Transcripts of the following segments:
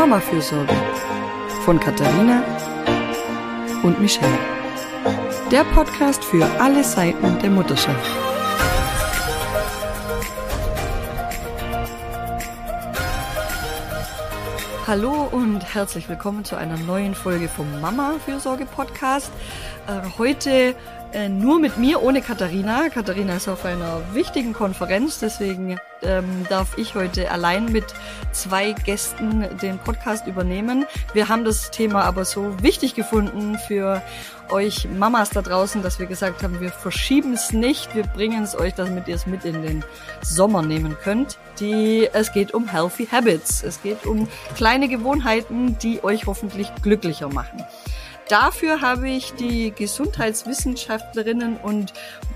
Mama-Fürsorge von Katharina und Michelle. Der Podcast für alle Seiten der Mutterschaft. Hallo und herzlich willkommen zu einer neuen Folge vom Mama-Fürsorge-Podcast. Äh, heute äh, nur mit mir, ohne Katharina. Katharina ist auf einer wichtigen Konferenz, deswegen ähm, darf ich heute allein mit zwei Gästen den Podcast übernehmen. Wir haben das Thema aber so wichtig gefunden für euch Mamas da draußen, dass wir gesagt haben, wir verschieben es nicht, wir bringen es euch, damit ihr es mit in den Sommer nehmen könnt. Die, es geht um Healthy Habits. Es geht um kleine Gewohnheiten, die euch hoffentlich glücklicher machen. Dafür habe ich die Gesundheitswissenschaftlerinnen und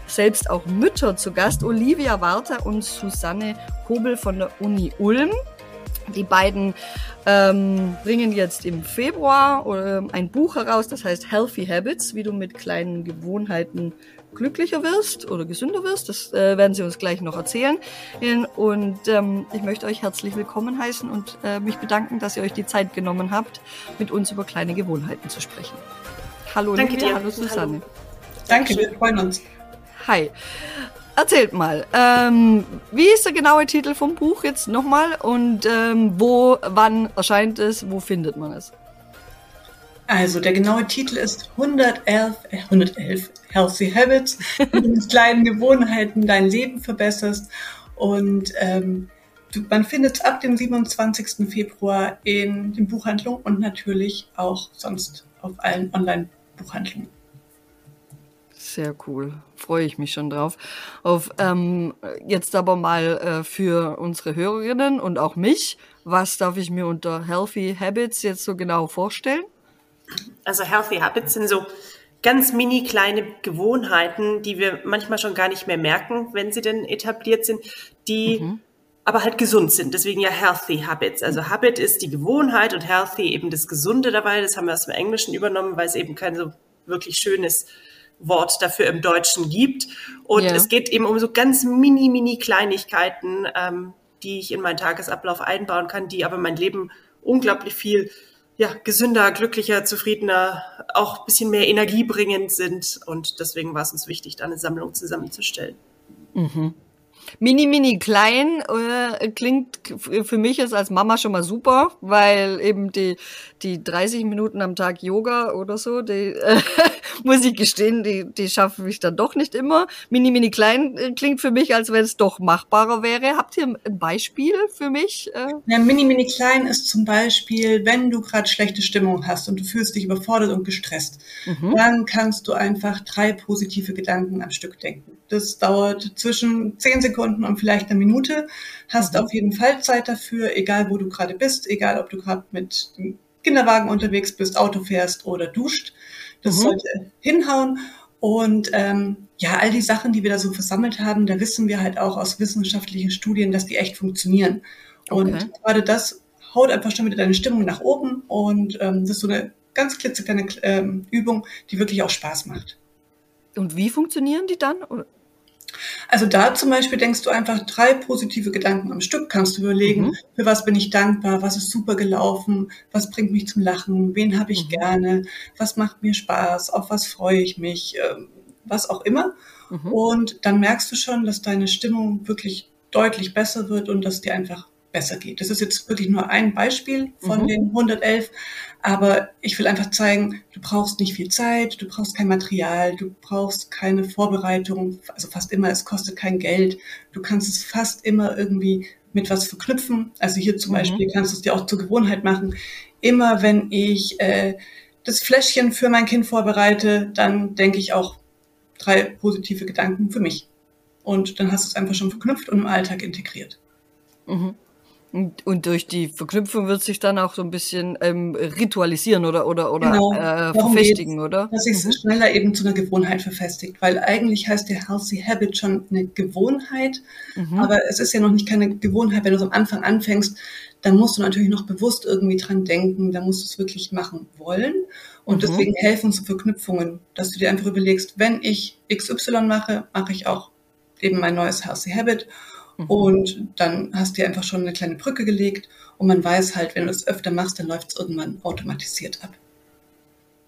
selbst auch Mütter zu Gast, Olivia Warter und Susanne Hobel von der Uni Ulm. Die beiden ähm, bringen jetzt im Februar äh, ein Buch heraus, das heißt Healthy Habits, wie du mit kleinen Gewohnheiten glücklicher wirst oder gesünder wirst. Das äh, werden sie uns gleich noch erzählen. Und ähm, ich möchte euch herzlich willkommen heißen und äh, mich bedanken, dass ihr euch die Zeit genommen habt, mit uns über kleine Gewohnheiten zu sprechen. Hallo Danke Olivia, dir. hallo Susanne. Hallo. Danke, wir freuen uns. Hi. Erzählt mal, ähm, wie ist der genaue Titel vom Buch jetzt nochmal und ähm, wo, wann erscheint es, wo findet man es? Also der genaue Titel ist 111, äh, 111 Healthy Habits, mit kleinen Gewohnheiten dein Leben verbesserst. Und ähm, man findet es ab dem 27. Februar in den Buchhandlungen und natürlich auch sonst auf allen Online-Buchhandlungen. Sehr cool. Freue ich mich schon drauf. Auf ähm, jetzt aber mal äh, für unsere Hörerinnen und auch mich, was darf ich mir unter Healthy Habits jetzt so genau vorstellen? Also Healthy Habits sind so ganz mini kleine Gewohnheiten, die wir manchmal schon gar nicht mehr merken, wenn sie denn etabliert sind, die mhm. aber halt gesund sind. Deswegen ja Healthy Habits. Also Habit ist die Gewohnheit und Healthy eben das Gesunde dabei. Das haben wir aus dem Englischen übernommen, weil es eben kein so wirklich schönes Wort dafür im Deutschen gibt. Und yeah. es geht eben um so ganz mini, mini Kleinigkeiten, ähm, die ich in meinen Tagesablauf einbauen kann, die aber mein Leben unglaublich viel ja, gesünder, glücklicher, zufriedener, auch ein bisschen mehr energiebringend sind. Und deswegen war es uns wichtig, da eine Sammlung zusammenzustellen. Mhm. Mini, mini klein äh, klingt für mich jetzt als Mama schon mal super, weil eben die, die 30 Minuten am Tag Yoga oder so, die äh, muss ich gestehen, die, die schaffe ich dann doch nicht immer. Mini, mini klein äh, klingt für mich, als wenn es doch machbarer wäre. Habt ihr ein Beispiel für mich? Äh? Ja, mini, mini klein ist zum Beispiel, wenn du gerade schlechte Stimmung hast und du fühlst dich überfordert und gestresst, mhm. dann kannst du einfach drei positive Gedanken am Stück denken. Das dauert zwischen zehn Sekunden und vielleicht eine Minute. Hast mhm. auf jeden Fall Zeit dafür, egal wo du gerade bist, egal ob du gerade mit dem Kinderwagen unterwegs bist, Auto fährst oder duscht. Das mhm. sollte hinhauen. Und ähm, ja, all die Sachen, die wir da so versammelt haben, da wissen wir halt auch aus wissenschaftlichen Studien, dass die echt funktionieren. Und okay. gerade das haut einfach schon wieder deine Stimmung nach oben. Und ähm, das ist so eine ganz klitzekleine ähm, Übung, die wirklich auch Spaß macht. Und wie funktionieren die dann? Also da zum Beispiel denkst du einfach drei positive Gedanken am Stück, kannst du überlegen, mhm. für was bin ich dankbar, was ist super gelaufen, was bringt mich zum Lachen, wen habe ich mhm. gerne, was macht mir Spaß, auf was freue ich mich, ähm, was auch immer. Mhm. Und dann merkst du schon, dass deine Stimmung wirklich deutlich besser wird und dass dir einfach besser geht. Das ist jetzt wirklich nur ein Beispiel von mhm. den 111, aber ich will einfach zeigen, du brauchst nicht viel Zeit, du brauchst kein Material, du brauchst keine Vorbereitung, also fast immer, es kostet kein Geld. Du kannst es fast immer irgendwie mit was verknüpfen. Also hier zum mhm. Beispiel kannst du es dir auch zur Gewohnheit machen. Immer wenn ich äh, das Fläschchen für mein Kind vorbereite, dann denke ich auch drei positive Gedanken für mich. Und dann hast du es einfach schon verknüpft und im Alltag integriert. Mhm. Und, und durch die Verknüpfung wird sich dann auch so ein bisschen ähm, ritualisieren oder oder oder genau. äh, verfestigen, oder? Dass sich mhm. schneller eben zu einer Gewohnheit verfestigt, weil eigentlich heißt der Healthy Habit schon eine Gewohnheit, mhm. aber es ist ja noch nicht keine Gewohnheit, wenn du es am Anfang anfängst, dann musst du natürlich noch bewusst irgendwie dran denken, dann musst du es wirklich machen wollen. Und mhm. deswegen helfen so Verknüpfungen, dass du dir einfach überlegst, wenn ich XY mache, mache ich auch eben mein neues Healthy Habit. Mhm. Und dann hast du einfach schon eine kleine Brücke gelegt und man weiß halt, wenn du es öfter machst, dann läuft es irgendwann automatisiert ab.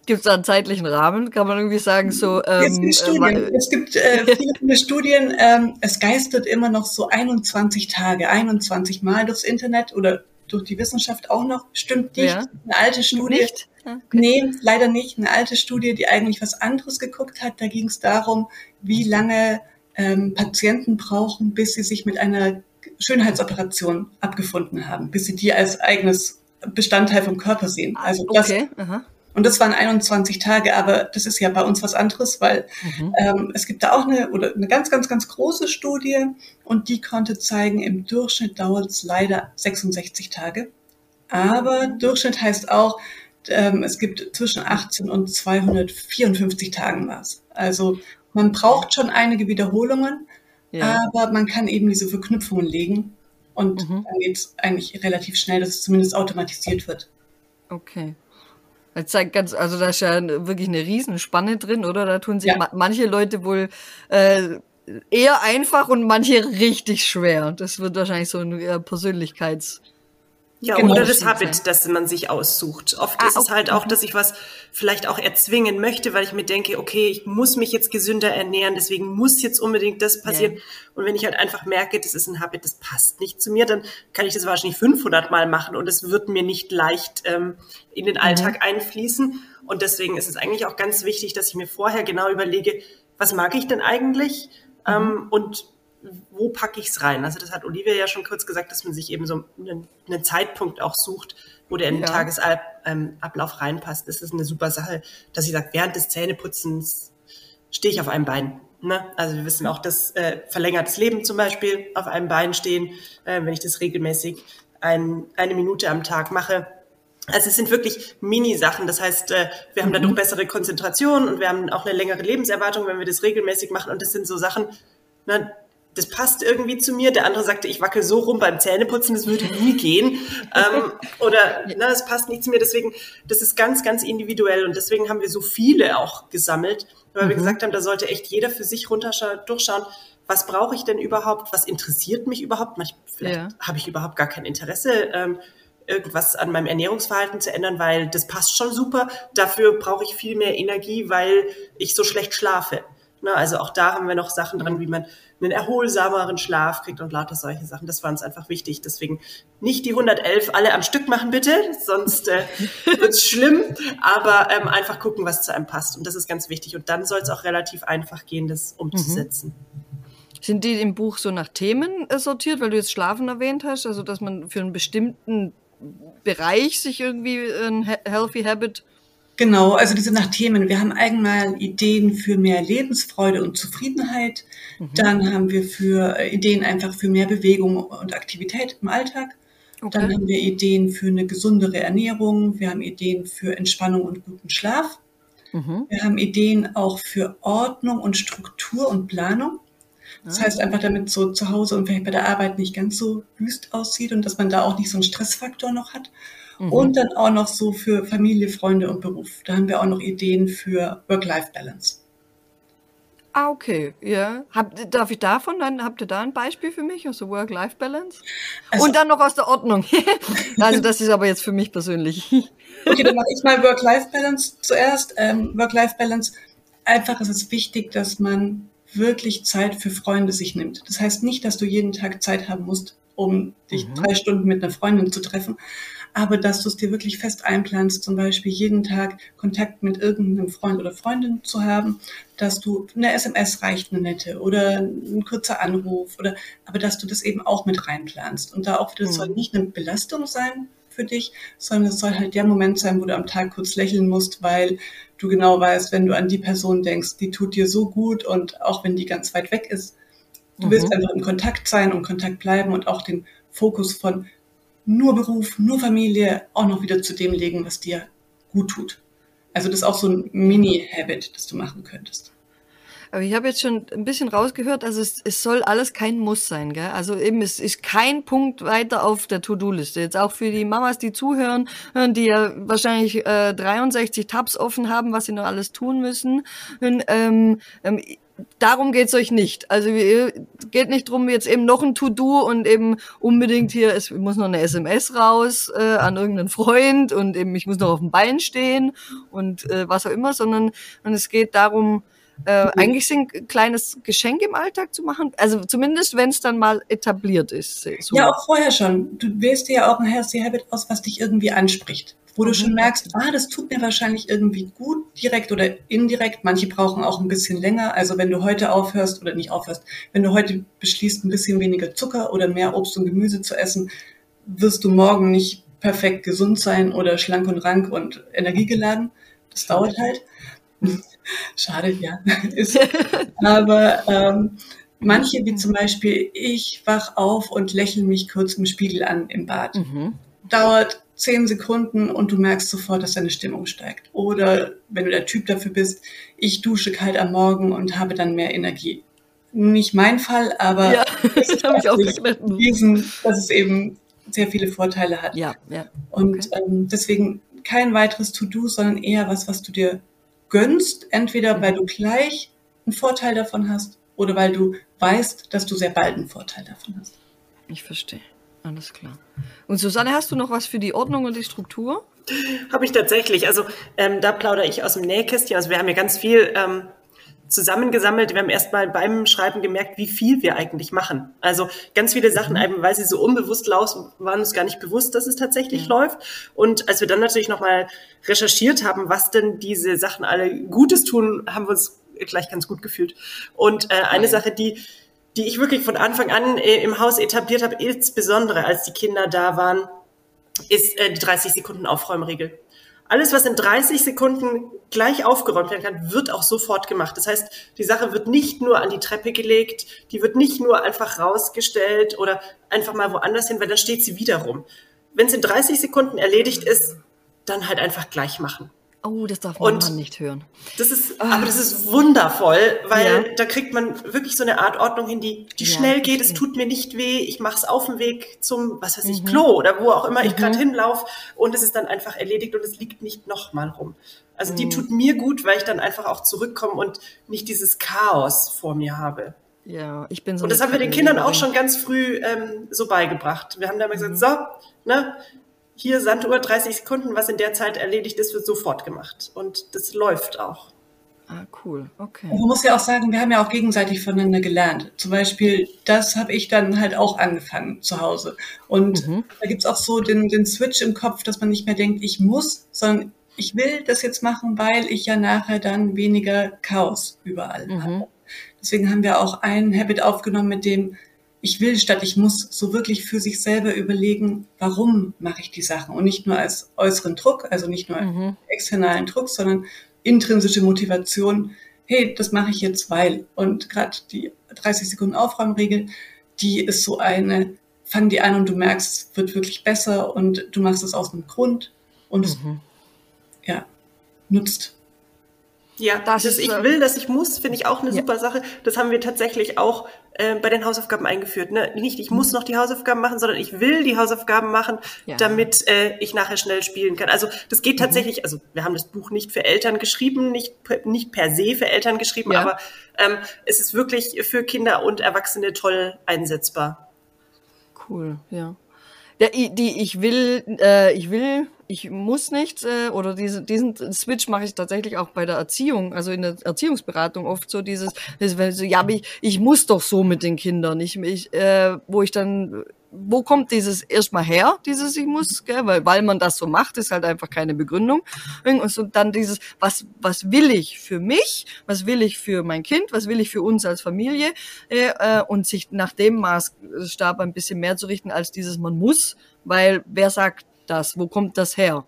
Gibt es da einen zeitlichen Rahmen? Kann man irgendwie sagen, so. Ähm, es gibt Studien. Äh, es gibt äh, viele Studien. Ähm, es geistert immer noch so 21 Tage, 21 Mal durchs Internet oder durch die Wissenschaft auch noch. Stimmt nicht. Ja. Eine alte Studie. Nicht? Okay. Nee, leider nicht. Eine alte Studie, die eigentlich was anderes geguckt hat. Da ging es darum, wie lange ähm, Patienten brauchen, bis sie sich mit einer Schönheitsoperation abgefunden haben, bis sie die als eigenes Bestandteil vom Körper sehen. Also das, okay. Und das waren 21 Tage, aber das ist ja bei uns was anderes, weil mhm. ähm, es gibt da auch eine oder eine ganz, ganz, ganz große Studie und die konnte zeigen, im Durchschnitt dauert es leider 66 Tage. Aber Durchschnitt heißt auch, ähm, es gibt zwischen 18 und 254 Tagen was. Also man braucht schon einige Wiederholungen, ja. aber man kann eben diese Verknüpfungen legen und mhm. dann geht es eigentlich relativ schnell, dass es zumindest automatisiert wird. Okay. Das zeigt ganz, also da ist ja wirklich eine Riesenspanne drin, oder? Da tun sich ja. ma manche Leute wohl äh, eher einfach und manche richtig schwer. Das wird wahrscheinlich so ein äh, Persönlichkeits- ja, genau, oder das Habit, das man sich aussucht. Oft ah, ist es halt auch, dass ich was vielleicht auch erzwingen möchte, weil ich mir denke, okay, ich muss mich jetzt gesünder ernähren, deswegen muss jetzt unbedingt das passieren. Ja. Und wenn ich halt einfach merke, das ist ein Habit, das passt nicht zu mir, dann kann ich das wahrscheinlich 500 Mal machen und es wird mir nicht leicht ähm, in den Alltag mhm. einfließen. Und deswegen ist es eigentlich auch ganz wichtig, dass ich mir vorher genau überlege, was mag ich denn eigentlich? Mhm. Ähm, und wo packe ich es rein? Also das hat Olivia ja schon kurz gesagt, dass man sich eben so einen, einen Zeitpunkt auch sucht, wo der in den ja. Tagesablauf ähm, reinpasst. Das ist eine super Sache, dass ich sage, während des Zähneputzens stehe ich auf einem Bein. Ne? Also wir wissen auch, dass äh, verlängertes Leben zum Beispiel auf einem Bein stehen, äh, wenn ich das regelmäßig ein, eine Minute am Tag mache. Also es sind wirklich Mini-Sachen. Das heißt, äh, wir haben mhm. dadurch bessere Konzentration und wir haben auch eine längere Lebenserwartung, wenn wir das regelmäßig machen. Und das sind so Sachen, ne, das passt irgendwie zu mir. Der andere sagte, ich wackel so rum beim Zähneputzen, das würde nie gehen. ähm, oder ne, es passt nicht zu mir. Deswegen, das ist ganz, ganz individuell und deswegen haben wir so viele auch gesammelt, weil mhm. wir gesagt haben, da sollte echt jeder für sich runterschauen, durchschauen, was brauche ich denn überhaupt, was interessiert mich überhaupt. Manchmal, vielleicht ja. habe ich überhaupt gar kein Interesse. Ähm, irgendwas an meinem Ernährungsverhalten zu ändern, weil das passt schon super. Dafür brauche ich viel mehr Energie, weil ich so schlecht schlafe. Na, also auch da haben wir noch Sachen dran, wie man einen erholsameren Schlaf kriegt und lauter solche Sachen. Das war uns einfach wichtig. Deswegen nicht die 111 alle am Stück machen, bitte, sonst äh, wird's schlimm. Aber ähm, einfach gucken, was zu einem passt. Und das ist ganz wichtig. Und dann soll es auch relativ einfach gehen, das umzusetzen. Mhm. Sind die im Buch so nach Themen äh, sortiert, weil du jetzt Schlafen erwähnt hast? Also, dass man für einen bestimmten Bereich sich irgendwie ein Healthy Habit Genau, also diese nach Themen. Wir haben einmal Ideen für mehr Lebensfreude und Zufriedenheit. Mhm. Dann haben wir für äh, Ideen einfach für mehr Bewegung und Aktivität im Alltag. Okay. Dann haben wir Ideen für eine gesundere Ernährung. Wir haben Ideen für Entspannung und guten Schlaf. Mhm. Wir haben Ideen auch für Ordnung und Struktur und Planung. Das ah. heißt einfach, damit so zu Hause und vielleicht bei der Arbeit nicht ganz so wüst aussieht und dass man da auch nicht so einen Stressfaktor noch hat. Mhm. Und dann auch noch so für Familie, Freunde und Beruf. Da haben wir auch noch Ideen für Work-Life-Balance. Ah, okay, ja. Hab, darf ich davon, dann habt ihr da ein Beispiel für mich, also Work-Life-Balance? Also, und dann noch aus der Ordnung. also das ist aber jetzt für mich persönlich. okay, dann mache ich mal Work-Life-Balance zuerst. Ähm, Work-Life-Balance, einfach ist es wichtig, dass man wirklich Zeit für Freunde sich nimmt. Das heißt nicht, dass du jeden Tag Zeit haben musst, um dich mhm. drei Stunden mit einer Freundin zu treffen, aber dass du es dir wirklich fest einplanst, zum Beispiel jeden Tag Kontakt mit irgendeinem Freund oder Freundin zu haben, dass du eine SMS reicht, eine nette oder ein kurzer Anruf oder, aber dass du das eben auch mit reinplanst und da auch wieder, mhm. soll nicht eine Belastung sein für dich, sondern es soll halt der Moment sein, wo du am Tag kurz lächeln musst, weil du genau weißt, wenn du an die Person denkst, die tut dir so gut und auch wenn die ganz weit weg ist, du mhm. willst einfach in Kontakt sein und Kontakt bleiben und auch den Fokus von nur Beruf, nur Familie auch noch wieder zu dem legen, was dir gut tut. Also das ist auch so ein Mini-Habit, das du machen könntest. Aber ich habe jetzt schon ein bisschen rausgehört, also es, es soll alles kein Muss sein, gell? Also eben, es ist kein Punkt weiter auf der To-Do-Liste. Jetzt auch für die Mamas, die zuhören, die ja wahrscheinlich äh, 63 Tabs offen haben, was sie noch alles tun müssen. Und, ähm, ähm, darum geht's euch nicht. Also geht nicht drum jetzt eben noch ein To-Do und eben unbedingt hier, es muss noch eine SMS raus äh, an irgendeinen Freund und eben ich muss noch auf dem Bein stehen und äh, was auch immer, sondern und es geht darum, äh, eigentlich ein kleines Geschenk im Alltag zu machen. Also zumindest, wenn es dann mal etabliert ist. So. Ja, auch vorher schon. Du wählst dir ja auch ein Healthy Habit aus, was dich irgendwie anspricht. Wo du schon merkst, ah, das tut mir wahrscheinlich irgendwie gut, direkt oder indirekt. Manche brauchen auch ein bisschen länger. Also wenn du heute aufhörst oder nicht aufhörst, wenn du heute beschließt, ein bisschen weniger Zucker oder mehr Obst und Gemüse zu essen, wirst du morgen nicht perfekt gesund sein oder schlank und rank und energiegeladen. Das dauert halt. Schade, ja. Ist, aber ähm, manche, wie zum Beispiel, ich wach auf und lächle mich kurz im Spiegel an im Bad. Mhm. Dauert zehn Sekunden und du merkst sofort, dass deine Stimmung steigt. Oder wenn du der Typ dafür bist, ich dusche kalt am Morgen und habe dann mehr Energie. Nicht mein Fall, aber ja, das habe ich auch diesen, dass es eben sehr viele Vorteile hat. Ja, ja. Und okay. ähm, deswegen kein weiteres To-Do, sondern eher was, was du dir gönnst, entweder weil du gleich einen Vorteil davon hast oder weil du weißt, dass du sehr bald einen Vorteil davon hast. Ich verstehe. Alles klar. Und Susanne, hast du noch was für die Ordnung und die Struktur? Habe ich tatsächlich. Also ähm, da plaudere ich aus dem Nähkästchen. Also wir haben ja ganz viel ähm, zusammengesammelt. Wir haben erstmal beim Schreiben gemerkt, wie viel wir eigentlich machen. Also ganz viele Sachen, mhm. eben weil sie so unbewusst laufen, waren uns gar nicht bewusst, dass es tatsächlich ja. läuft. Und als wir dann natürlich nochmal recherchiert haben, was denn diese Sachen alle Gutes tun, haben wir uns gleich ganz gut gefühlt. Und äh, eine Sache, die die ich wirklich von Anfang an äh, im Haus etabliert habe, insbesondere als die Kinder da waren, ist äh, die 30 Sekunden Aufräumregel. Alles, was in 30 Sekunden gleich aufgeräumt werden kann, wird auch sofort gemacht. Das heißt, die Sache wird nicht nur an die Treppe gelegt, die wird nicht nur einfach rausgestellt oder einfach mal woanders hin, weil dann steht sie wieder rum. Wenn es in 30 Sekunden erledigt ist, dann halt einfach gleich machen. Oh, das darf man nicht hören. Das ist, ah. aber das ist wundervoll, weil ja. da kriegt man wirklich so eine Art Ordnung hin, die, die ja, schnell geht. Es tut mir nicht weh. Ich mache es auf dem Weg zum, was weiß ich, mhm. Klo oder wo auch immer mhm. ich gerade hinlaufe. Und es ist dann einfach erledigt und es liegt nicht nochmal rum. Also mhm. die tut mir gut, weil ich dann einfach auch zurückkomme und nicht dieses Chaos vor mir habe. Ja, ich bin so. Und das haben wir den Kindern auch schon ganz früh ähm, so beigebracht. Wir haben da mal gesagt, mhm. so, ne, hier Sanduhr 30 Sekunden, was in der Zeit erledigt ist, wird sofort gemacht. Und das läuft auch. Ah, cool, okay. Und man muss ja auch sagen, wir haben ja auch gegenseitig voneinander gelernt. Zum Beispiel, das habe ich dann halt auch angefangen zu Hause. Und mhm. da gibt's auch so den, den Switch im Kopf, dass man nicht mehr denkt, ich muss, sondern ich will das jetzt machen, weil ich ja nachher dann weniger Chaos überall mhm. habe. Deswegen haben wir auch ein Habit aufgenommen, mit dem ich will statt ich muss so wirklich für sich selber überlegen, warum mache ich die Sachen und nicht nur als äußeren Druck, also nicht nur mhm. externalen Druck, sondern intrinsische Motivation. Hey, das mache ich jetzt, weil. Und gerade die 30 Sekunden Aufräumregel, die ist so eine, fang die an und du merkst, es wird wirklich besser und du machst es aus einem Grund und mhm. ja, nutzt ja, das, das ich will, dass ich muss, finde ich auch eine ja. super Sache. Das haben wir tatsächlich auch äh, bei den Hausaufgaben eingeführt. Ne? Nicht, ich muss mhm. noch die Hausaufgaben machen, sondern ich will die Hausaufgaben machen, ja. damit äh, ich nachher schnell spielen kann. Also das geht mhm. tatsächlich, also wir haben das Buch nicht für Eltern geschrieben, nicht, nicht per se für Eltern geschrieben, ja. aber ähm, es ist wirklich für Kinder und Erwachsene toll einsetzbar. Cool, ja. Ja, die ich will, äh, ich will ich muss nicht, äh, oder diese, diesen Switch mache ich tatsächlich auch bei der Erziehung, also in der Erziehungsberatung oft so dieses, so, ja, ich, ich muss doch so mit den Kindern, ich, ich äh, wo ich dann, wo kommt dieses erstmal her, dieses ich muss, gell? Weil, weil man das so macht, ist halt einfach keine Begründung. Und dann dieses, was, was will ich für mich, was will ich für mein Kind, was will ich für uns als Familie äh, äh und sich nach dem Maßstab ein bisschen mehr zu richten als dieses man muss, weil wer sagt, das? Wo kommt das her?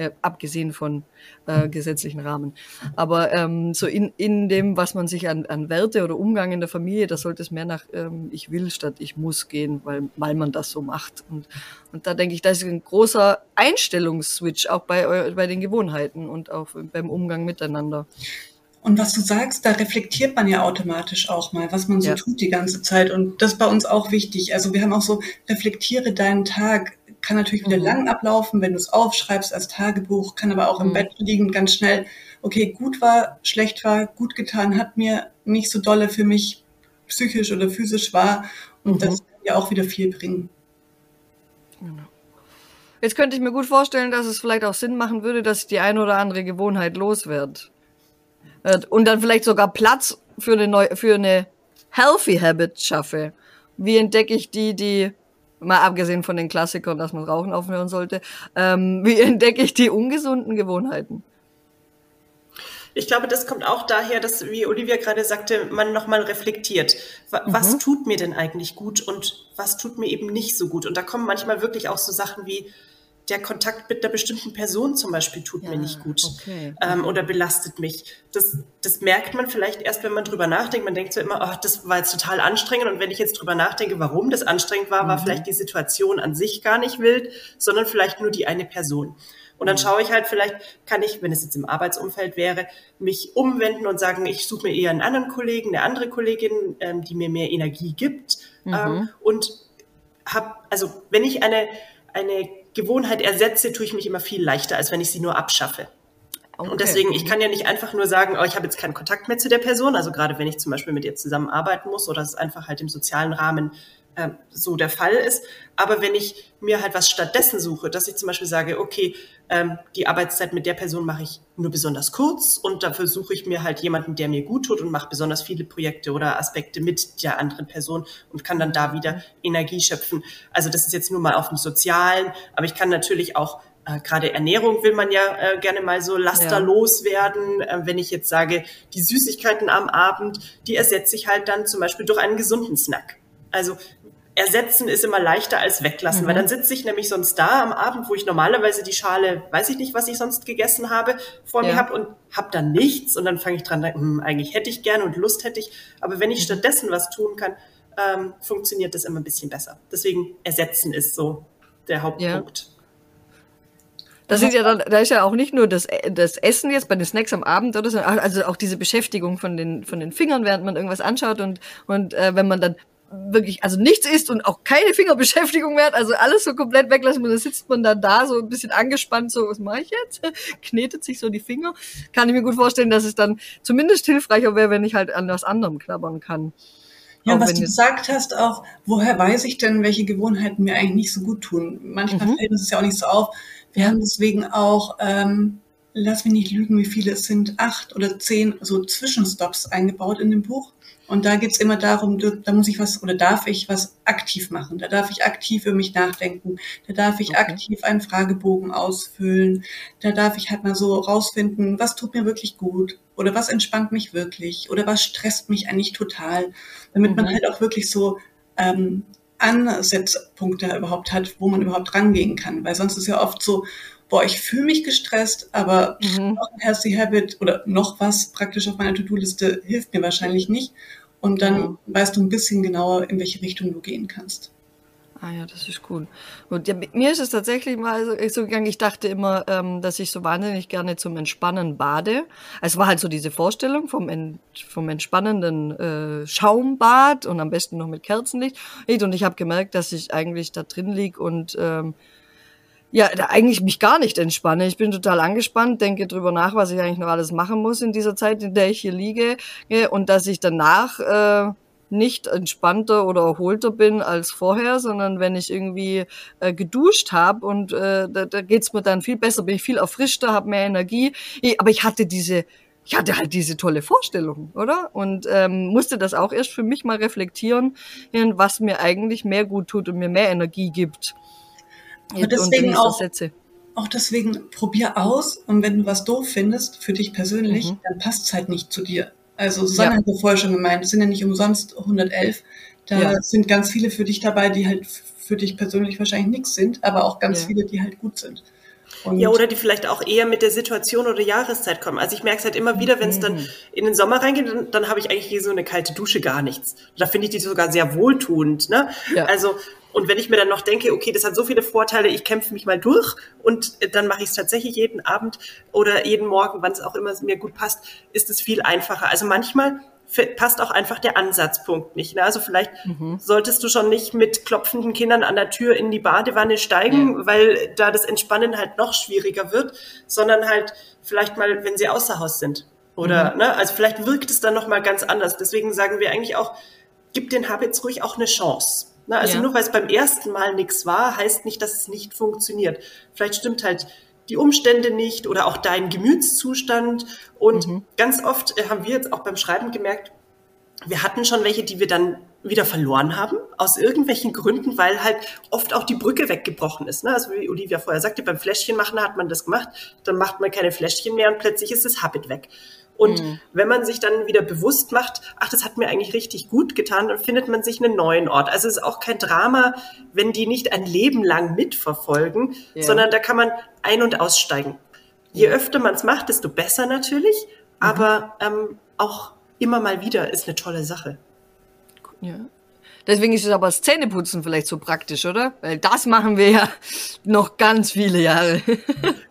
Äh, abgesehen von äh, gesetzlichen Rahmen. Aber ähm, so in, in dem, was man sich an, an Werte oder Umgang in der Familie, da sollte es mehr nach ähm, ich will statt ich muss gehen, weil, weil man das so macht. Und, und da denke ich, da ist ein großer Einstellungsswitch auch bei, bei den Gewohnheiten und auch beim Umgang miteinander. Und was du sagst, da reflektiert man ja automatisch auch mal, was man so ja. tut die ganze Zeit. Und das ist bei uns auch wichtig. Also wir haben auch so, reflektiere deinen Tag kann natürlich wieder mhm. lang ablaufen, wenn du es aufschreibst als Tagebuch, kann aber auch im mhm. Bett liegen ganz schnell, okay, gut war, schlecht war, gut getan, hat mir nicht so dolle für mich psychisch oder physisch war. Und mhm. das kann ja auch wieder viel bringen. Jetzt könnte ich mir gut vorstellen, dass es vielleicht auch Sinn machen würde, dass die eine oder andere Gewohnheit loswerde. Äh, und dann vielleicht sogar Platz für eine, neue, für eine healthy Habit schaffe. Wie entdecke ich die, die, mal abgesehen von den Klassikern, dass man Rauchen aufhören sollte, ähm, wie entdecke ich die ungesunden Gewohnheiten? Ich glaube, das kommt auch daher, dass, wie Olivia gerade sagte, man nochmal reflektiert. Was mhm. tut mir denn eigentlich gut und was tut mir eben nicht so gut? Und da kommen manchmal wirklich auch so Sachen wie, der Kontakt mit einer bestimmten Person zum Beispiel tut ja, mir nicht gut okay. ähm, oder belastet mich. Das, das merkt man vielleicht erst, wenn man drüber nachdenkt. Man denkt so immer, oh, das war jetzt total anstrengend. Und wenn ich jetzt drüber nachdenke, warum das anstrengend war, mhm. war vielleicht die Situation an sich gar nicht wild, sondern vielleicht nur die eine Person. Und dann mhm. schaue ich halt, vielleicht kann ich, wenn es jetzt im Arbeitsumfeld wäre, mich umwenden und sagen, ich suche mir eher einen anderen Kollegen, eine andere Kollegin, ähm, die mir mehr Energie gibt. Mhm. Ähm, und habe, also wenn ich eine, eine Gewohnheit ersetze, tue ich mich immer viel leichter, als wenn ich sie nur abschaffe. Okay. Und deswegen, ich kann ja nicht einfach nur sagen, oh, ich habe jetzt keinen Kontakt mehr zu der Person. Also gerade wenn ich zum Beispiel mit ihr zusammenarbeiten muss oder es einfach halt im sozialen Rahmen ähm, so der Fall ist. Aber wenn ich mir halt was stattdessen suche, dass ich zum Beispiel sage, okay, ähm, die Arbeitszeit mit der Person mache ich nur besonders kurz und dafür suche ich mir halt jemanden, der mir gut tut und mache besonders viele Projekte oder Aspekte mit der anderen Person und kann dann da wieder Energie schöpfen. Also das ist jetzt nur mal auf dem Sozialen, aber ich kann natürlich auch äh, gerade Ernährung will man ja äh, gerne mal so lasterlos ja. werden. Äh, wenn ich jetzt sage, die Süßigkeiten am Abend, die ersetze ich halt dann zum Beispiel durch einen gesunden Snack. Also ersetzen ist immer leichter als weglassen, mhm. weil dann sitze ich nämlich sonst da am Abend, wo ich normalerweise die Schale, weiß ich nicht, was ich sonst gegessen habe, vor ja. mir habe und habe dann nichts und dann fange ich dran, hm, eigentlich hätte ich gerne und Lust hätte ich, aber wenn ich mhm. stattdessen was tun kann, ähm, funktioniert das immer ein bisschen besser. Deswegen ersetzen ist so der Hauptpunkt. Ja. Das sind ja dann, da ist ja auch nicht nur das, das Essen jetzt bei den Snacks am Abend oder so, also auch diese Beschäftigung von den, von den Fingern, während man irgendwas anschaut und, und äh, wenn man dann wirklich, also nichts ist und auch keine Fingerbeschäftigung mehr hat, also alles so komplett weglassen und dann sitzt man dann da so ein bisschen angespannt, so, was mache ich jetzt? Knetet sich so die Finger. Kann ich mir gut vorstellen, dass es dann zumindest hilfreicher wäre, wenn ich halt an was anderem knabbern kann. Ja, auch was du gesagt hast, auch, woher weiß ich denn, welche Gewohnheiten mir eigentlich nicht so gut tun? Manchmal mhm. fällt uns ja auch nicht so auf. Wir haben deswegen auch, ähm, lass mich nicht lügen, wie viele es sind, acht oder zehn so Zwischenstops eingebaut in dem Buch. Und da geht's immer darum, da muss ich was oder darf ich was aktiv machen. Da darf ich aktiv über mich nachdenken. Da darf ich okay. aktiv einen Fragebogen ausfüllen. Da darf ich halt mal so rausfinden, was tut mir wirklich gut oder was entspannt mich wirklich oder was stresst mich eigentlich total, damit mhm. man halt auch wirklich so ähm, Ansatzpunkte überhaupt hat, wo man überhaupt rangehen kann. Weil sonst ist ja oft so, boah, ich fühle mich gestresst, aber mhm. noch ein Healthy Habit oder noch was praktisch auf meiner To-Do-Liste hilft mir wahrscheinlich nicht. Und dann ja. weißt du ein bisschen genauer, in welche Richtung du gehen kannst. Ah ja, das ist cool. Und ja, mir ist es tatsächlich mal so, so gegangen, ich dachte immer, ähm, dass ich so wahnsinnig gerne zum Entspannen bade. Es war halt so diese Vorstellung vom, ent, vom entspannenden äh, Schaumbad und am besten noch mit Kerzenlicht. Und ich habe gemerkt, dass ich eigentlich da drin lieg und ähm, ja, eigentlich mich gar nicht entspanne. Ich bin total angespannt, denke drüber nach, was ich eigentlich noch alles machen muss in dieser Zeit, in der ich hier liege. Und dass ich danach äh, nicht entspannter oder erholter bin als vorher, sondern wenn ich irgendwie äh, geduscht habe und äh, da, da geht's mir dann viel besser, bin ich viel erfrischter, habe mehr Energie. Ich, aber ich hatte diese ich hatte halt diese tolle Vorstellung, oder? Und ähm, musste das auch erst für mich mal reflektieren, was mir eigentlich mehr gut tut und mir mehr Energie gibt. Und deswegen auch, auch deswegen probier aus und wenn du was doof findest für dich persönlich, mhm. dann passt es halt nicht zu dir. Also Susanne ja. hat ja vorher schon gemeint, es sind ja nicht umsonst 111. Da ja. sind ganz viele für dich dabei, die halt für dich persönlich wahrscheinlich nichts sind, aber auch ganz ja. viele, die halt gut sind. Und ja, oder die vielleicht auch eher mit der Situation oder Jahreszeit kommen. Also ich merke es halt immer wieder, wenn es dann mhm. in den Sommer reingeht, dann, dann habe ich eigentlich hier so eine kalte Dusche gar nichts. Da finde ich die sogar sehr wohltuend. Ne? Ja. Also und wenn ich mir dann noch denke, okay, das hat so viele Vorteile, ich kämpfe mich mal durch und dann mache ich es tatsächlich jeden Abend oder jeden Morgen, wann es auch immer mir gut passt, ist es viel einfacher. Also manchmal passt auch einfach der Ansatzpunkt nicht. Ne? Also vielleicht mhm. solltest du schon nicht mit klopfenden Kindern an der Tür in die Badewanne steigen, ja. weil da das Entspannen halt noch schwieriger wird, sondern halt vielleicht mal, wenn sie außer Haus sind. Oder, mhm. ne, also vielleicht wirkt es dann nochmal ganz anders. Deswegen sagen wir eigentlich auch, gib den Habits ruhig auch eine Chance. Ne? Also ja. nur weil es beim ersten Mal nichts war, heißt nicht, dass es nicht funktioniert. Vielleicht stimmt halt die Umstände nicht oder auch dein Gemütszustand. Und mhm. ganz oft äh, haben wir jetzt auch beim Schreiben gemerkt, wir hatten schon welche, die wir dann wieder verloren haben, aus irgendwelchen Gründen, weil halt oft auch die Brücke weggebrochen ist. Ne? Also wie Olivia vorher sagte, beim Fläschchen machen hat man das gemacht, dann macht man keine Fläschchen mehr und plötzlich ist das Habit weg. Und mhm. wenn man sich dann wieder bewusst macht, ach, das hat mir eigentlich richtig gut getan, dann findet man sich einen neuen Ort. Also es ist auch kein Drama, wenn die nicht ein Leben lang mitverfolgen, ja. sondern da kann man ein- und aussteigen. Je ja. öfter man es macht, desto besser natürlich, mhm. aber ähm, auch immer mal wieder ist eine tolle Sache. Ja. Deswegen ist es aber das Zähneputzen vielleicht so praktisch, oder? Weil das machen wir ja noch ganz viele Jahre.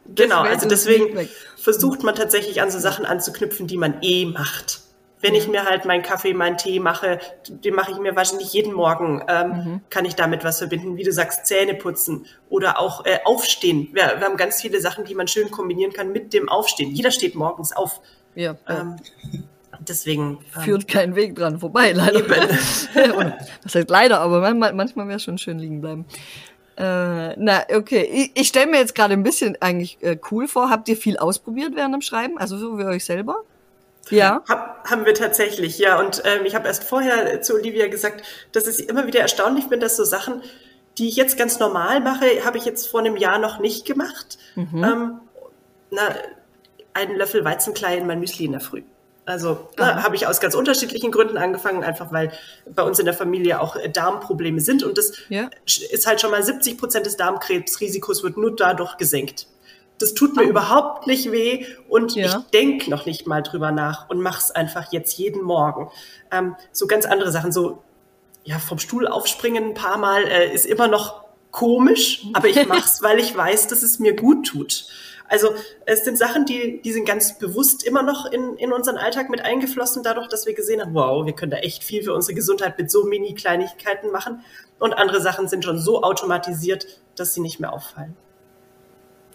Genau, also deswegen versucht man tatsächlich an so Sachen anzuknüpfen, die man eh macht. Wenn ich mir halt meinen Kaffee, meinen Tee mache, den mache ich mir wahrscheinlich jeden Morgen, ähm, mhm. kann ich damit was verbinden. Wie du sagst, Zähne putzen oder auch äh, aufstehen. Wir, wir haben ganz viele Sachen, die man schön kombinieren kann mit dem Aufstehen. Jeder steht morgens auf. Ja. Ähm, deswegen ähm, führt kein Weg dran vorbei, leider. das heißt leider, aber manchmal, manchmal wäre es schon schön liegen bleiben. Äh, na, okay. Ich, ich stelle mir jetzt gerade ein bisschen eigentlich äh, cool vor. Habt ihr viel ausprobiert während dem Schreiben? Also so wie euch selber? Ja. Hab, haben wir tatsächlich, ja. Und ähm, ich habe erst vorher zu Olivia gesagt, dass ich immer wieder erstaunlich bin, dass so Sachen, die ich jetzt ganz normal mache, habe ich jetzt vor einem Jahr noch nicht gemacht. Mhm. Ähm, na, einen Löffel Weizenklei in mein Müsli in der Früh. Also da habe ich aus ganz unterschiedlichen Gründen angefangen, einfach weil bei uns in der Familie auch äh, Darmprobleme sind und das ja. ist halt schon mal 70 Prozent des Darmkrebsrisikos wird nur dadurch gesenkt. Das tut mir oh. überhaupt nicht weh und ja. ich denke noch nicht mal drüber nach und mache es einfach jetzt jeden Morgen. Ähm, so ganz andere Sachen, so ja vom Stuhl aufspringen ein paar Mal äh, ist immer noch komisch, aber ich mache es, weil ich weiß, dass es mir gut tut. Also es sind Sachen, die, die sind ganz bewusst immer noch in, in unseren Alltag mit eingeflossen, dadurch, dass wir gesehen haben, wow, wir können da echt viel für unsere Gesundheit mit so Mini-Kleinigkeiten machen. Und andere Sachen sind schon so automatisiert, dass sie nicht mehr auffallen.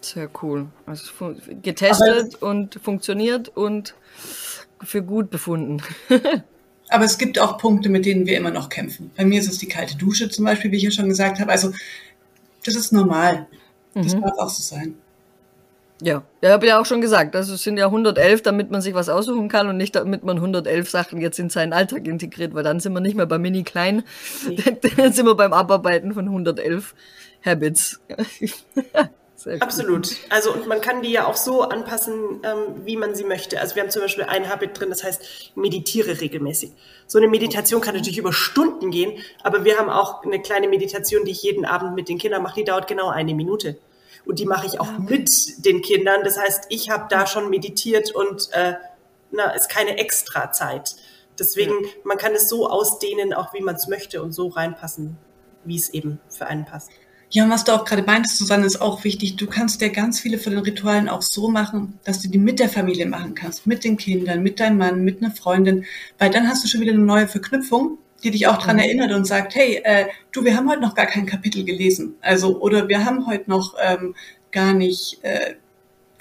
Sehr cool. Also getestet Aber und funktioniert und für gut befunden. Aber es gibt auch Punkte, mit denen wir immer noch kämpfen. Bei mir ist es die kalte Dusche zum Beispiel, wie ich ja schon gesagt habe. Also das ist normal. Das mhm. darf auch so sein. Ja, ich habe ja auch schon gesagt, also es sind ja 111, damit man sich was aussuchen kann und nicht damit man 111 Sachen jetzt in seinen Alltag integriert, weil dann sind wir nicht mehr bei Mini Klein, nee. dann sind wir beim Abarbeiten von 111 Habits. Absolut. Also und man kann die ja auch so anpassen, ähm, wie man sie möchte. Also wir haben zum Beispiel ein Habit drin, das heißt meditiere regelmäßig. So eine Meditation kann natürlich über Stunden gehen, aber wir haben auch eine kleine Meditation, die ich jeden Abend mit den Kindern mache, die dauert genau eine Minute und die mache ich auch okay. mit den Kindern. Das heißt, ich habe da schon meditiert und äh, na, ist keine Extrazeit. Deswegen, ja. man kann es so ausdehnen, auch wie man es möchte und so reinpassen, wie es eben für einen passt. Ja, und was du auch gerade meintest, Susanne, ist auch wichtig. Du kannst ja ganz viele von den Ritualen auch so machen, dass du die mit der Familie machen kannst, mit den Kindern, mit deinem Mann, mit einer Freundin, weil dann hast du schon wieder eine neue Verknüpfung die dich auch dran mhm. erinnert und sagt, hey, äh, du, wir haben heute noch gar kein Kapitel gelesen. Also, oder wir haben heute noch ähm, gar nicht, äh,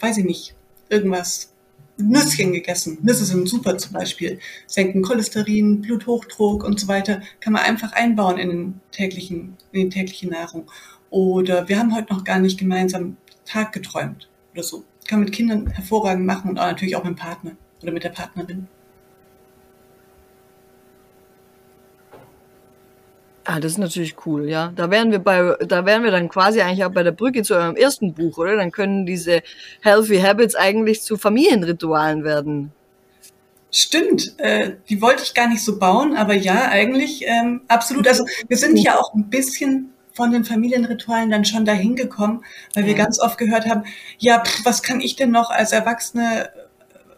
weiß ich nicht, irgendwas Nüsschen gegessen. Nüsse sind super zum Beispiel. Senken Cholesterin, Bluthochdruck und so weiter. Kann man einfach einbauen in den täglichen, in die tägliche Nahrung. Oder wir haben heute noch gar nicht gemeinsam Tag geträumt oder so. Kann man mit Kindern hervorragend machen und auch natürlich auch mit dem Partner oder mit der Partnerin. Ah, das ist natürlich cool, ja. Da wären wir bei, da wären wir dann quasi eigentlich auch bei der Brücke zu eurem ersten Buch, oder? Dann können diese Healthy Habits eigentlich zu Familienritualen werden. Stimmt, äh, die wollte ich gar nicht so bauen, aber ja, eigentlich ähm, absolut. Also wir sind ja auch ein bisschen von den Familienritualen dann schon dahin gekommen, weil wir ganz oft gehört haben, ja, pff, was kann ich denn noch als Erwachsene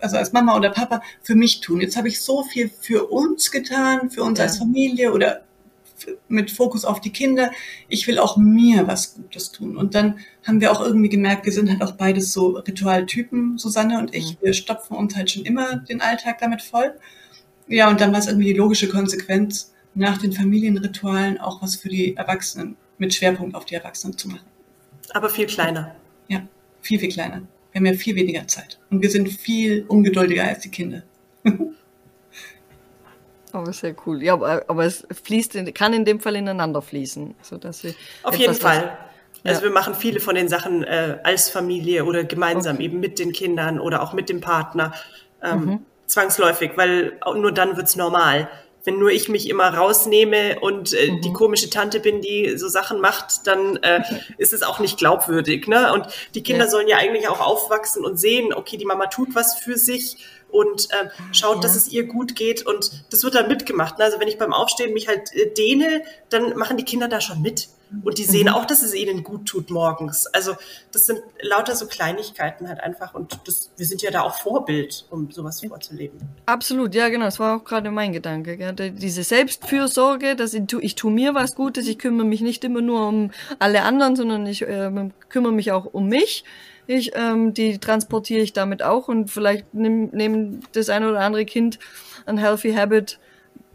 also als Mama oder Papa für mich tun. Jetzt habe ich so viel für uns getan, für uns ja. als Familie oder mit Fokus auf die Kinder. Ich will auch mir was Gutes tun. Und dann haben wir auch irgendwie gemerkt, wir sind halt auch beides so Ritualtypen, Susanne und ich. Mhm. Wir stopfen uns halt schon immer den Alltag damit voll. ja, und dann war es irgendwie die logische Konsequenz, nach den Familienritualen auch was für die Erwachsenen mit Schwerpunkt auf die Erwachsenen zu machen. Aber viel kleiner. Ja, viel, viel kleiner. Wir haben ja viel weniger Zeit. Und wir sind viel ungeduldiger als die Kinder. Aber sehr cool. Ja, aber, aber es fließt, in, kann in dem Fall ineinander fließen. Sodass sie Auf jeden Fall. Also wir machen viele von den Sachen äh, als Familie oder gemeinsam, okay. eben mit den Kindern oder auch mit dem Partner. Ähm, mhm. Zwangsläufig, weil nur dann wird's normal wenn nur ich mich immer rausnehme und äh, mhm. die komische Tante bin, die so Sachen macht, dann äh, ist es auch nicht glaubwürdig. Ne? Und die Kinder ja. sollen ja eigentlich auch aufwachsen und sehen, okay, die Mama tut was für sich und äh, schaut, ja. dass es ihr gut geht und das wird dann mitgemacht. Ne? Also wenn ich beim Aufstehen mich halt äh, dehne, dann machen die Kinder da schon mit. Und die sehen mhm. auch, dass es ihnen gut tut morgens. Also das sind lauter so Kleinigkeiten halt einfach. Und das, wir sind ja da auch Vorbild, um sowas vorzuleben. Absolut, ja genau. Das war auch gerade mein Gedanke. Gell? Diese Selbstfürsorge, dass ich, ich tue mir was Gutes. Ich kümmere mich nicht immer nur um alle anderen, sondern ich äh, kümmere mich auch um mich. Ich, ähm, die transportiere ich damit auch und vielleicht nimmt nehm das eine oder andere Kind ein Healthy Habit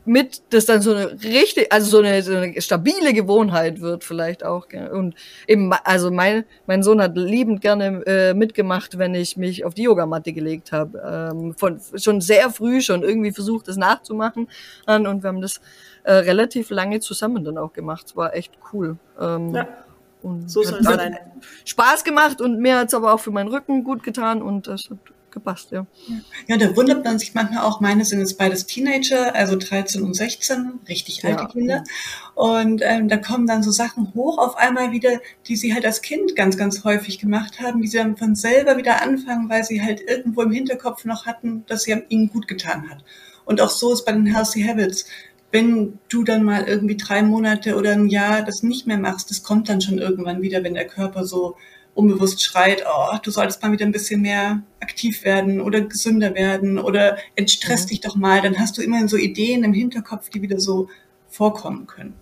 mit, dass dann so eine richtig, also so eine, so eine stabile Gewohnheit wird vielleicht auch. Und eben, also mein, mein Sohn hat liebend gerne äh, mitgemacht, wenn ich mich auf die Yogamatte gelegt habe. Ähm, von schon sehr früh schon irgendwie versucht, das nachzumachen. Und wir haben das äh, relativ lange zusammen dann auch gemacht. Es war echt cool. Ähm, ja. Und so soll es sein. Spaß gemacht und mir hat es aber auch für meinen Rücken gut getan und das hat gepasst, ja. Ja, da wundert man sich manchmal auch, meine sind jetzt beides Teenager, also 13 und 16, richtig alte ja. Kinder. Und ähm, da kommen dann so Sachen hoch auf einmal wieder, die sie halt als Kind ganz, ganz häufig gemacht haben, die sie dann von selber wieder anfangen, weil sie halt irgendwo im Hinterkopf noch hatten, dass sie ihnen gut getan hat. Und auch so ist bei den Healthy Habits. Wenn du dann mal irgendwie drei Monate oder ein Jahr das nicht mehr machst, das kommt dann schon irgendwann wieder, wenn der Körper so unbewusst schreit, oh, du solltest mal wieder ein bisschen mehr aktiv werden oder gesünder werden oder entstress mhm. dich doch mal, dann hast du immerhin so Ideen im Hinterkopf, die wieder so vorkommen können.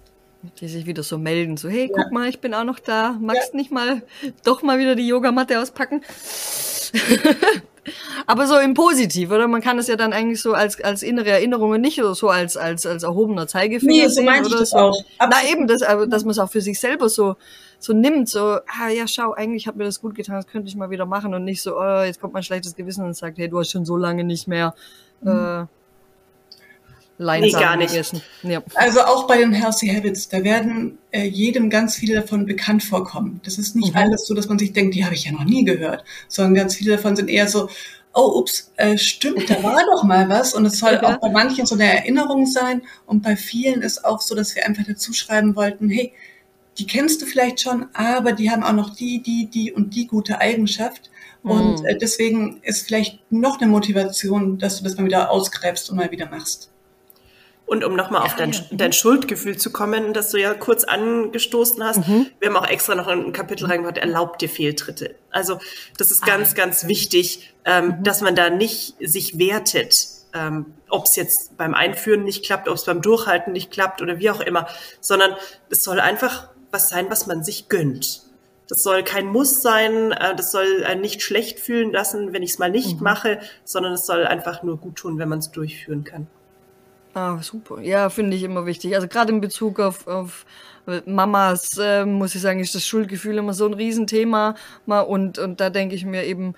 Die sich wieder so melden, so, hey, ja. guck mal, ich bin auch noch da, magst ja. nicht mal doch mal wieder die Yogamatte auspacken? Aber so im Positiv, oder? Man kann es ja dann eigentlich so als, als innere Erinnerungen nicht oder so als, als, als erhobener Zeigefinger nee, so. Oder ich das so. auch. Na eben, das, dass man es auch für sich selber so, so nimmt, so, ah ja, schau, eigentlich hat mir das gut getan, das könnte ich mal wieder machen und nicht so, oh, jetzt kommt mein schlechtes Gewissen und sagt, hey, du hast schon so lange nicht mehr mhm. äh, nee, gar nicht. gegessen. Ja. Also auch bei den Healthy Habits, da werden äh, jedem ganz viele davon bekannt vorkommen. Das ist nicht mhm. alles so, dass man sich denkt, die habe ich ja noch nie gehört, sondern ganz viele davon sind eher so, oh, ups, äh, stimmt, da war doch mal was. Und es soll ja. auch bei manchen so eine Erinnerung sein. Und bei vielen ist auch so, dass wir einfach dazu schreiben wollten, hey, die kennst du vielleicht schon, aber die haben auch noch die, die, die und die gute Eigenschaft. Und mhm. äh, deswegen ist vielleicht noch eine Motivation, dass du das mal wieder ausgräbst und mal wieder machst. Und um nochmal auf dein, dein Schuldgefühl zu kommen, das du ja kurz angestoßen hast, mhm. wir haben auch extra noch ein Kapitel reingemacht, erlaubt dir Fehltritte. Also das ist ganz, ah. ganz wichtig, ähm, mhm. dass man da nicht sich wertet, ähm, ob es jetzt beim Einführen nicht klappt, ob es beim Durchhalten nicht klappt oder wie auch immer, sondern es soll einfach was sein, was man sich gönnt. Das soll kein Muss sein, äh, das soll nicht schlecht fühlen lassen, wenn ich es mal nicht mhm. mache, sondern es soll einfach nur gut tun, wenn man es durchführen kann. Ah, super. Ja, finde ich immer wichtig. Also gerade in Bezug auf, auf Mamas, äh, muss ich sagen, ist das Schuldgefühl immer so ein Riesenthema. Und, und da denke ich mir eben,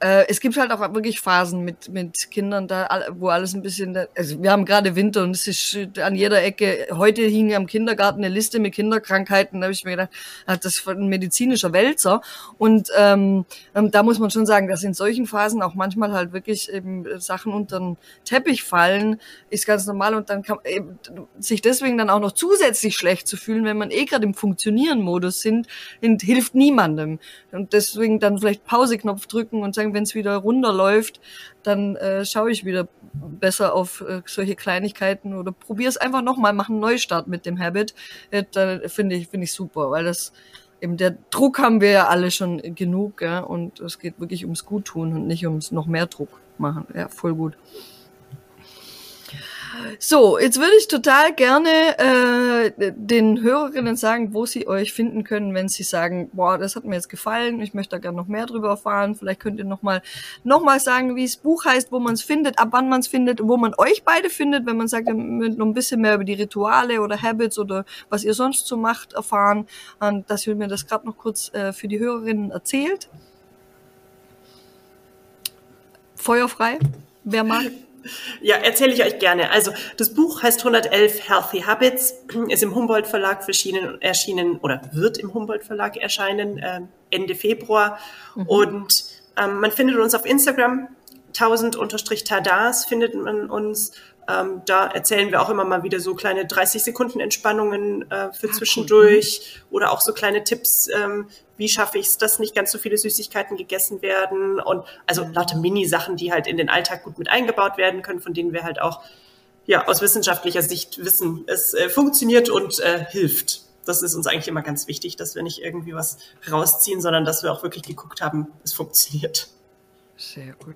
äh, es gibt halt auch wirklich Phasen mit, mit Kindern, da, wo alles ein bisschen, also wir haben gerade Winter und es ist an jeder Ecke, heute hing am Kindergarten eine Liste mit Kinderkrankheiten, da habe ich mir gedacht, ah, das ist ein medizinischer Wälzer. Und ähm, ähm, da muss man schon sagen, dass in solchen Phasen auch manchmal halt wirklich eben Sachen unter den Teppich fallen, ist ganz normal und dann kann eben, sich deswegen dann auch noch zusätzlich schlecht zu fühlen, wenn man eh gerade im Funktionieren-Modus sind, hilft niemandem. Und deswegen dann vielleicht Pauseknopf drücken und sagen, wenn es wieder runterläuft, dann äh, schaue ich wieder besser auf äh, solche Kleinigkeiten oder probiere es einfach nochmal, mache einen Neustart mit dem Habit. Äh, da finde ich, finde ich super, weil das eben der Druck haben wir ja alle schon genug, ja, und es geht wirklich ums Guttun und nicht ums noch mehr Druck machen. Ja, voll gut. So, jetzt würde ich total gerne äh, den Hörerinnen sagen, wo sie euch finden können, wenn sie sagen, boah, das hat mir jetzt gefallen, ich möchte da gerne noch mehr drüber erfahren. Vielleicht könnt ihr nochmal noch mal sagen, wie das Buch heißt, wo man es findet, ab wann man es findet, wo man euch beide findet, wenn man sagt, ihr möchtet noch ein bisschen mehr über die Rituale oder Habits oder was ihr sonst so macht erfahren, und dass ihr mir das gerade noch kurz äh, für die Hörerinnen erzählt. Feuerfrei, wer mag. Ja, erzähle ich euch gerne. Also das Buch heißt 111 Healthy Habits, ist im Humboldt Verlag erschienen, erschienen oder wird im Humboldt Verlag erscheinen äh, Ende Februar. Mhm. Und ähm, man findet uns auf Instagram, 1000-Tadas findet man uns. Ähm, da erzählen wir auch immer mal wieder so kleine 30 Sekunden Entspannungen äh, für ja, zwischendurch cool. oder auch so kleine Tipps, ähm, wie schaffe ich es, dass nicht ganz so viele Süßigkeiten gegessen werden und also lauter Mini-Sachen, die halt in den Alltag gut mit eingebaut werden können, von denen wir halt auch ja aus wissenschaftlicher Sicht wissen, es äh, funktioniert und äh, hilft. Das ist uns eigentlich immer ganz wichtig, dass wir nicht irgendwie was rausziehen, sondern dass wir auch wirklich geguckt haben, es funktioniert. Sehr gut.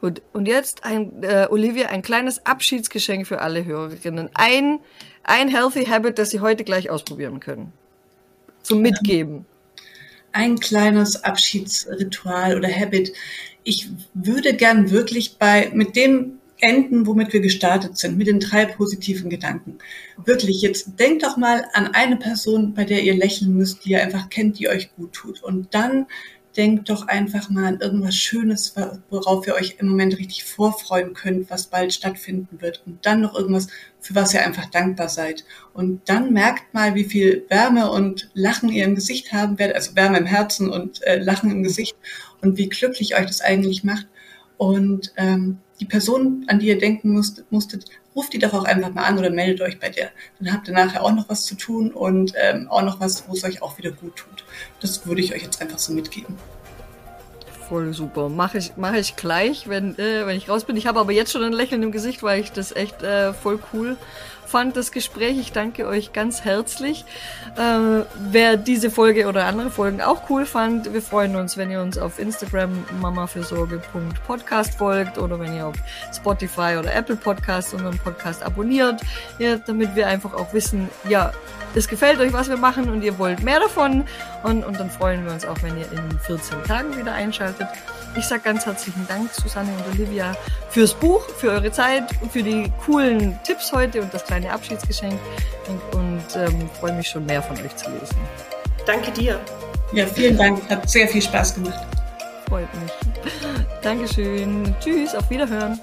Und, und jetzt, ein, äh, Olivia, ein kleines Abschiedsgeschenk für alle Hörerinnen. Ein, ein Healthy Habit, das Sie heute gleich ausprobieren können. Zum Mitgeben. Ein kleines Abschiedsritual oder Habit. Ich würde gern wirklich bei, mit dem enden, womit wir gestartet sind, mit den drei positiven Gedanken. Wirklich, jetzt denkt doch mal an eine Person, bei der ihr lächeln müsst, die ihr einfach kennt, die euch gut tut. Und dann denkt doch einfach mal an irgendwas Schönes, worauf ihr euch im Moment richtig vorfreuen könnt, was bald stattfinden wird. Und dann noch irgendwas, für was ihr einfach dankbar seid. Und dann merkt mal, wie viel Wärme und Lachen ihr im Gesicht haben werdet, also Wärme im Herzen und äh, Lachen im Gesicht und wie glücklich euch das eigentlich macht. Und ähm, die Person, an die ihr denken musst, musstet, ruft die doch auch einfach mal an oder meldet euch bei der. Dann habt ihr nachher auch noch was zu tun und ähm, auch noch was, wo es euch auch wieder gut tut. Das würde ich euch jetzt einfach so mitgeben. Voll super. Mache ich, mach ich gleich, wenn, äh, wenn ich raus bin. Ich habe aber jetzt schon ein Lächeln im Gesicht, weil ich das echt äh, voll cool fand, das Gespräch. Ich danke euch ganz herzlich. Äh, wer diese Folge oder andere Folgen auch cool fand, wir freuen uns, wenn ihr uns auf Instagram mamafürsorge.podcast folgt oder wenn ihr auf Spotify oder Apple Podcasts unseren Podcast abonniert, ja, damit wir einfach auch wissen, ja, es gefällt euch, was wir machen und ihr wollt mehr davon. Und, und dann freuen wir uns auch, wenn ihr in 14 Tagen wieder einschaltet. Ich sage ganz herzlichen Dank, Susanne und Olivia, fürs Buch, für eure Zeit und für die coolen Tipps heute und das kleine Abschiedsgeschenk. Und, und ähm, freue mich schon mehr von euch zu lesen. Danke dir. Ja, vielen Dank. Hat sehr viel Spaß gemacht. Freut mich. Dankeschön. Tschüss, auf Wiederhören.